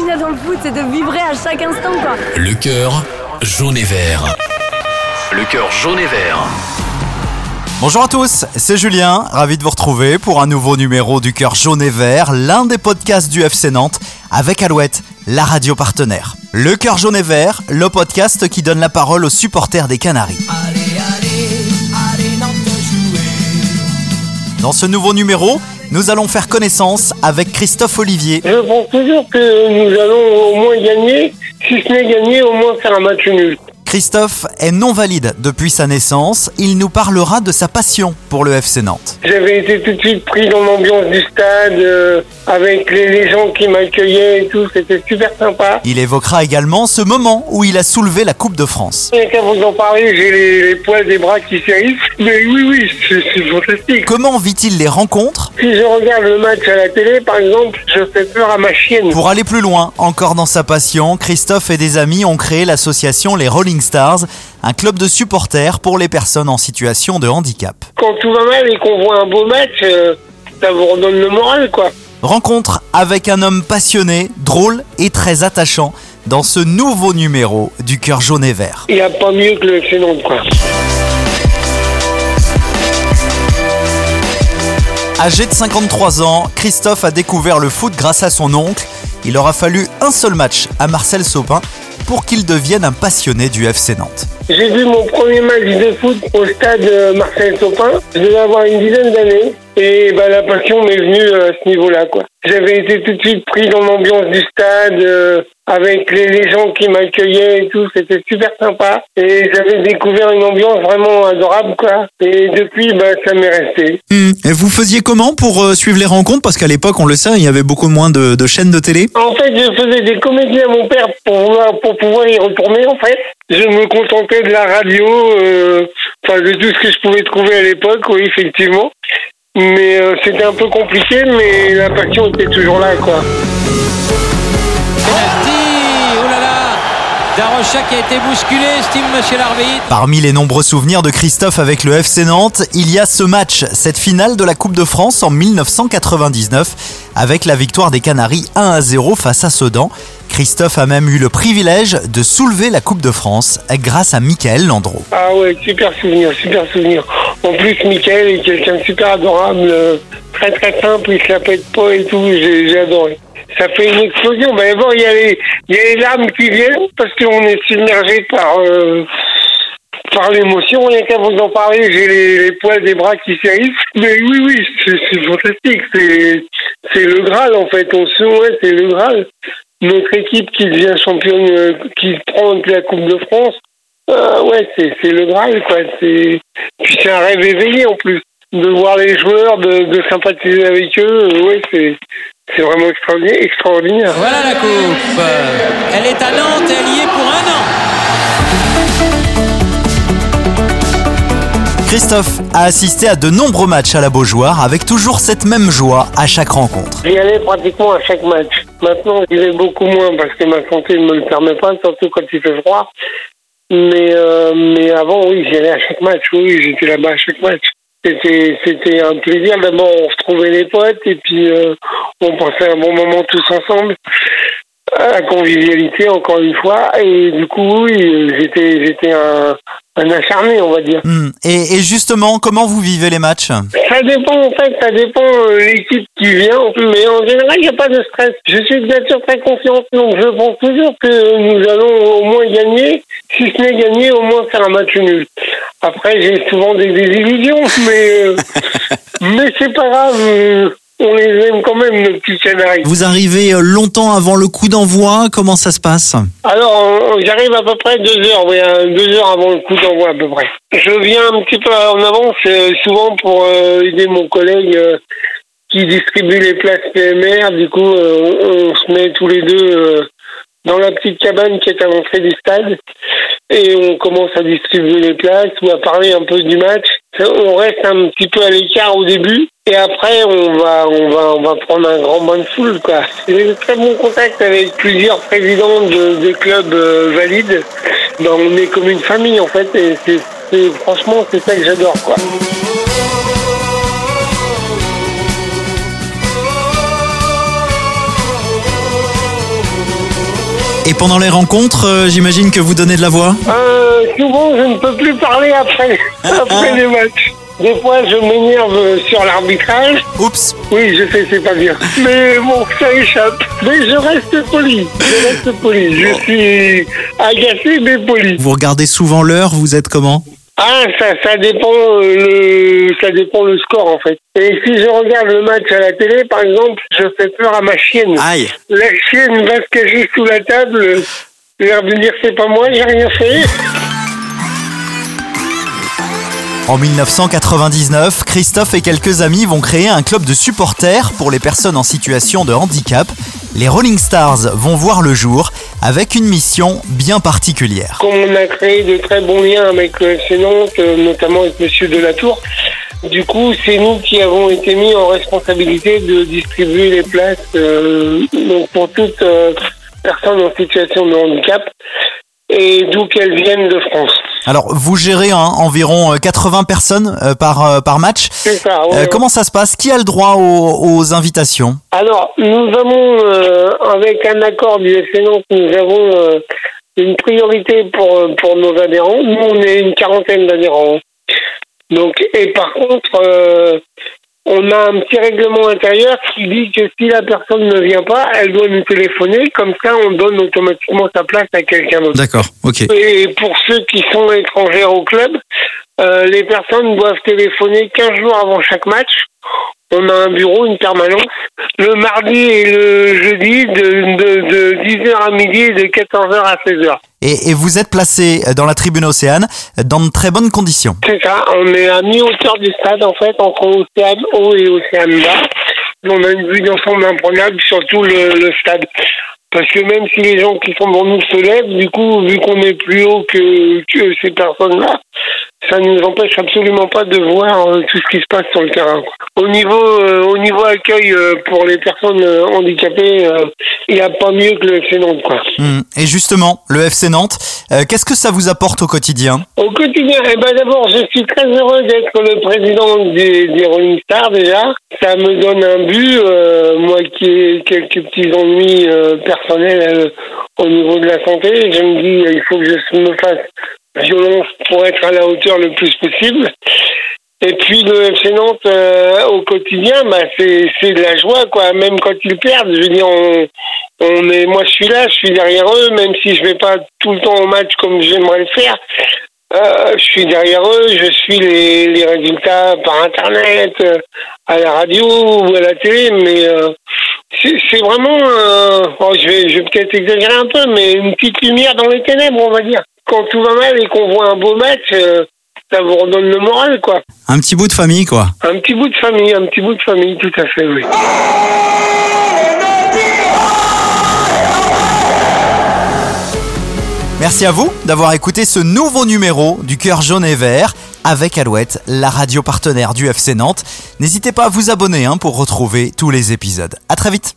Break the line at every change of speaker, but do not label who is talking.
que j'ai dans le foot, c'est de vibrer à chaque instant, quoi.
Le cœur jaune et vert. Le cœur jaune et vert.
Bonjour à tous, c'est Julien, ravi de vous retrouver pour un nouveau numéro du cœur jaune et vert, l'un des podcasts du FC Nantes avec Alouette, la radio partenaire. Le cœur jaune et vert, le podcast qui donne la parole aux supporters des Canaries. Dans ce nouveau numéro, nous allons faire connaissance avec Christophe Olivier.
Je pense toujours que nous allons au moins gagner, si ce n'est gagner, au moins faire un match nul.
Christophe est non valide depuis sa naissance. Il nous parlera de sa passion pour le FC Nantes.
J'avais été tout de suite pris dans l'ambiance du stade, euh, avec les, les gens qui m'accueillaient et tout, c'était super sympa.
Il évoquera également ce moment où il a soulevé la Coupe de France.
Et quand vous en parlez, j'ai les, les poils des bras qui s'érissent. Mais oui, oui, c'est c'est fantastique.
Comment vit-il les rencontres?
Si je regarde le match à la télé, par exemple, je fais peur à ma chienne.
Pour aller plus loin, encore dans sa passion, Christophe et des amis ont créé l'association Les Rolling Stars, un club de supporters pour les personnes en situation de handicap.
Quand tout va mal et qu'on voit un beau match, euh, ça vous redonne le moral, quoi.
Rencontre avec un homme passionné, drôle et très attachant dans ce nouveau numéro du cœur jaune et vert.
Il n'y a pas mieux que le Nantes, quoi.
Âgé de 53 ans, Christophe a découvert le foot grâce à son oncle. Il aura fallu un seul match à Marcel Sopin pour qu'il devienne un passionné du FC Nantes.
J'ai vu mon premier match de foot au stade euh, Marcel Sopin. Je devais avoir une dizaine d'années. Et bah, la passion m'est venue euh, à ce niveau-là. quoi. J'avais été tout de suite pris dans l'ambiance du stade, euh, avec les, les gens qui m'accueillaient et tout. C'était super sympa. Et j'avais découvert une ambiance vraiment adorable. quoi. Et depuis, bah, ça m'est resté.
Hmm. Et vous faisiez comment pour euh, suivre les rencontres? Parce qu'à l'époque, on le sait, il y avait beaucoup moins de, de chaînes de télé.
En fait, je faisais des comédies à mon père pour, pouvoir- pour pouvoir y retourner, en fait. Je me contentais de la radio, euh, enfin de tout ce que je pouvais trouver à l'époque, oui, effectivement. Mais euh, c'était un peu compliqué, mais la passion était toujours là, quoi.
Penalty, oh là là Darocha qui a été bousculé, estime monsieur l'arbitre.
Parmi les nombreux souvenirs de Christophe avec le FC Nantes, il y a ce match, cette finale de la Coupe de France en 1999, avec la victoire des Canaries 1 à 0 face à Sedan. Christophe a même eu le privilège de soulever la Coupe de France grâce à Michael Landreau.
Ah ouais, super souvenir, super souvenir. En plus, Michael est quelqu'un de super adorable, euh, très très simple, il se la pète pas et tout, j'ai adoré. Ça fait une explosion. Ben, D'abord, il y, a les- y a les larmes qui viennent parce qu'on est submergé par, euh, par l'émotion. Rien qu'à vous en parler, j'ai les, les poils des bras qui s'érissent. Mais oui, oui, c'est fantastique. C'est c'est le Graal, en fait. On se ouais, c'est le Graal. Notre équipe qui devient championne, euh, qui prend la Coupe de France, euh, ouais, c'est c'est le Graal, quoi. C'est puis c'est un rêve éveillé en plus de voir les joueurs, de, de sympathiser avec eux. euh, ouais, c'est c'est vraiment extraordinaire. extraordinaire.
Voilà la coupe. Elle est à Nantes et elle y est pour un an.
Christophe a assisté à de nombreux matchs à la Beaujoire avec toujours cette même joie à chaque rencontre.
J'y allais pratiquement à chaque match. Maintenant, j'y vais beaucoup moins parce que ma santé ne me le permet pas, surtout quand il fait froid. Mais, euh, mais avant, oui, j'y allais à chaque match. Oui, j'étais là-bas à chaque match. C'était, c'était un plaisir. D'abord, on retrouvait les potes et puis euh, on passait un bon moment tous ensemble. La convivialité, encore une fois. Et du coup, oui, j'étais, j'étais un, un acharné, on va dire.
Hmm. Et, et justement, comment vous vivez les matchs?
Ça dépend en fait, ça dépend euh, l'équipe qui vient, mais en général il n'y a pas de stress. Je suis de nature très confiante, donc je pense toujours que nous allons au moins gagner, si ce n'est gagner, au moins faire un match nul. Après j'ai souvent des désillusions, mais euh, mais c'est pas grave, euh, on les aime quand même nos petits canaris.
Vous arrivez euh, longtemps avant le coup d'envoi, comment ça se passe?
Alors, j'arrive à peu près deux heures, oui, deux heures avant le coup d'envoi à peu près. Je viens un petit peu en avance, souvent pour aider mon collègue qui distribue les places PMR. Du coup, on, on se met tous les deux dans la petite cabane qui est à l'entrée du stade et on commence à distribuer les places ou à parler un peu du match. On reste un petit peu à l'écart au début et après on va on va on va prendre un grand bain de foule quoi. J'ai de très bons contacts avec plusieurs présidents de, de clubs euh, valides. Ben, on est comme une famille en fait et c'est- franchement c'est ça que j'adore quoi.
Et pendant les rencontres, euh, j'imagine que vous donnez de la voix
Euh, souvent, je ne peux plus parler après, après les matchs. Des fois, je m'énerve sur l'arbitrage.
Oups
Oui, je sais, c'est pas bien. Mais bon, ça échappe. Mais je reste poli. Je reste poli. Je suis agacé, mais poli.
Vous regardez souvent l'heure, vous êtes comment?
Ah, ça, ça dépend euh, le, ça dépend le score en fait. Et si je regarde le match à la télé, par exemple, je fais peur à ma chienne.
Aïe
La chienne va se cacher sous la table, l'air de dire c'est pas moi, j'ai rien fait.
En 1999, Christophe et quelques amis vont créer un club de supporters pour les personnes en situation de handicap. Les Rolling Stars vont voir le jour avec une mission bien particulière.
Comme on a créé de très bons liens avec le euh, notamment avec Monsieur Delatour, du coup, c'est nous qui avons été mis en responsabilité de distribuer les places euh, pour toute euh, personne en situation de handicap et d'où qu'elles viennent de France.
Alors, vous gérez hein, environ euh, 80 personnes euh, par, euh, par match.
C'est ça. ouais,
Euh, comment ça se passe? Qui a le droit aux, aux invitations?
Alors, nous avons, euh, avec un accord du FC Nantes, nous avons euh, une priorité pour, euh, pour nos adhérents. Nous, on est une quarantaine d'adhérents. Donc, et par contre, euh, on a un petit règlement intérieur qui dit que si la personne ne vient pas, elle doit nous téléphoner. Comme ça, on donne automatiquement sa place à quelqu'un d'autre.
D'accord, ok.
Et pour ceux qui sont étrangers au club, euh, les personnes doivent téléphoner 15 jours avant chaque match. On a un bureau, une permanence, le mardi et le jeudi de, de, de 10h à midi et de 14h à 16h.
Et, et vous êtes placé dans la tribune Océane dans de très bonnes conditions.
C'est ça, on est à mi-hauteur du stade en fait, entre Océane haut et Océane bas. On a une vue d'ensemble imprenable sur tout le, le stade. Parce que même si les gens qui sont devant nous se lèvent, du coup, vu qu'on est plus haut que, que ces personnes-là, ça ne nous empêche absolument pas de voir euh, tout ce qui se passe sur le terrain. Au niveau, euh, au niveau accueil euh, pour les personnes euh, handicapées, euh, il n'y a pas mieux que le FC Nantes, quoi.
Hmm. Et justement, le FC Nantes, euh, qu'est-ce que ça vous apporte au quotidien?
Au quotidien, eh ben d'abord, je suis très heureux d'être le président des, des Rolling Stars déjà. Ça me donne un but, euh, moi qui ai quelques petits ennuis euh, personnels euh, au niveau de la santé. Je me dis, il faut que je me fasse violence pour être à la hauteur le plus possible. Et puis le FC Nantes euh, au quotidien, bah c'est de la joie quoi. Même quand ils perdent, je veux dire, on, on est, moi je suis là, je suis derrière eux, même si je vais pas tout le temps au match comme j'aimerais le faire. Euh, je suis derrière eux, je suis les, les résultats par internet, euh, à la radio ou à la télé, mais euh, c'est c'est vraiment, euh, oh, je vais, je vais peut-être exagérer un peu, mais une petite lumière dans les ténèbres, on va dire. Quand tout va mal et qu'on voit un beau match, euh, ça vous redonne le moral, quoi.
Un petit bout de famille, quoi.
Un petit bout de famille, un petit bout de famille, tout à fait, oui.
Merci à vous d'avoir écouté ce nouveau numéro du Cœur jaune et vert avec Alouette, la radio partenaire du FC Nantes. N'hésitez pas à vous abonner hein, pour retrouver tous les épisodes. À très vite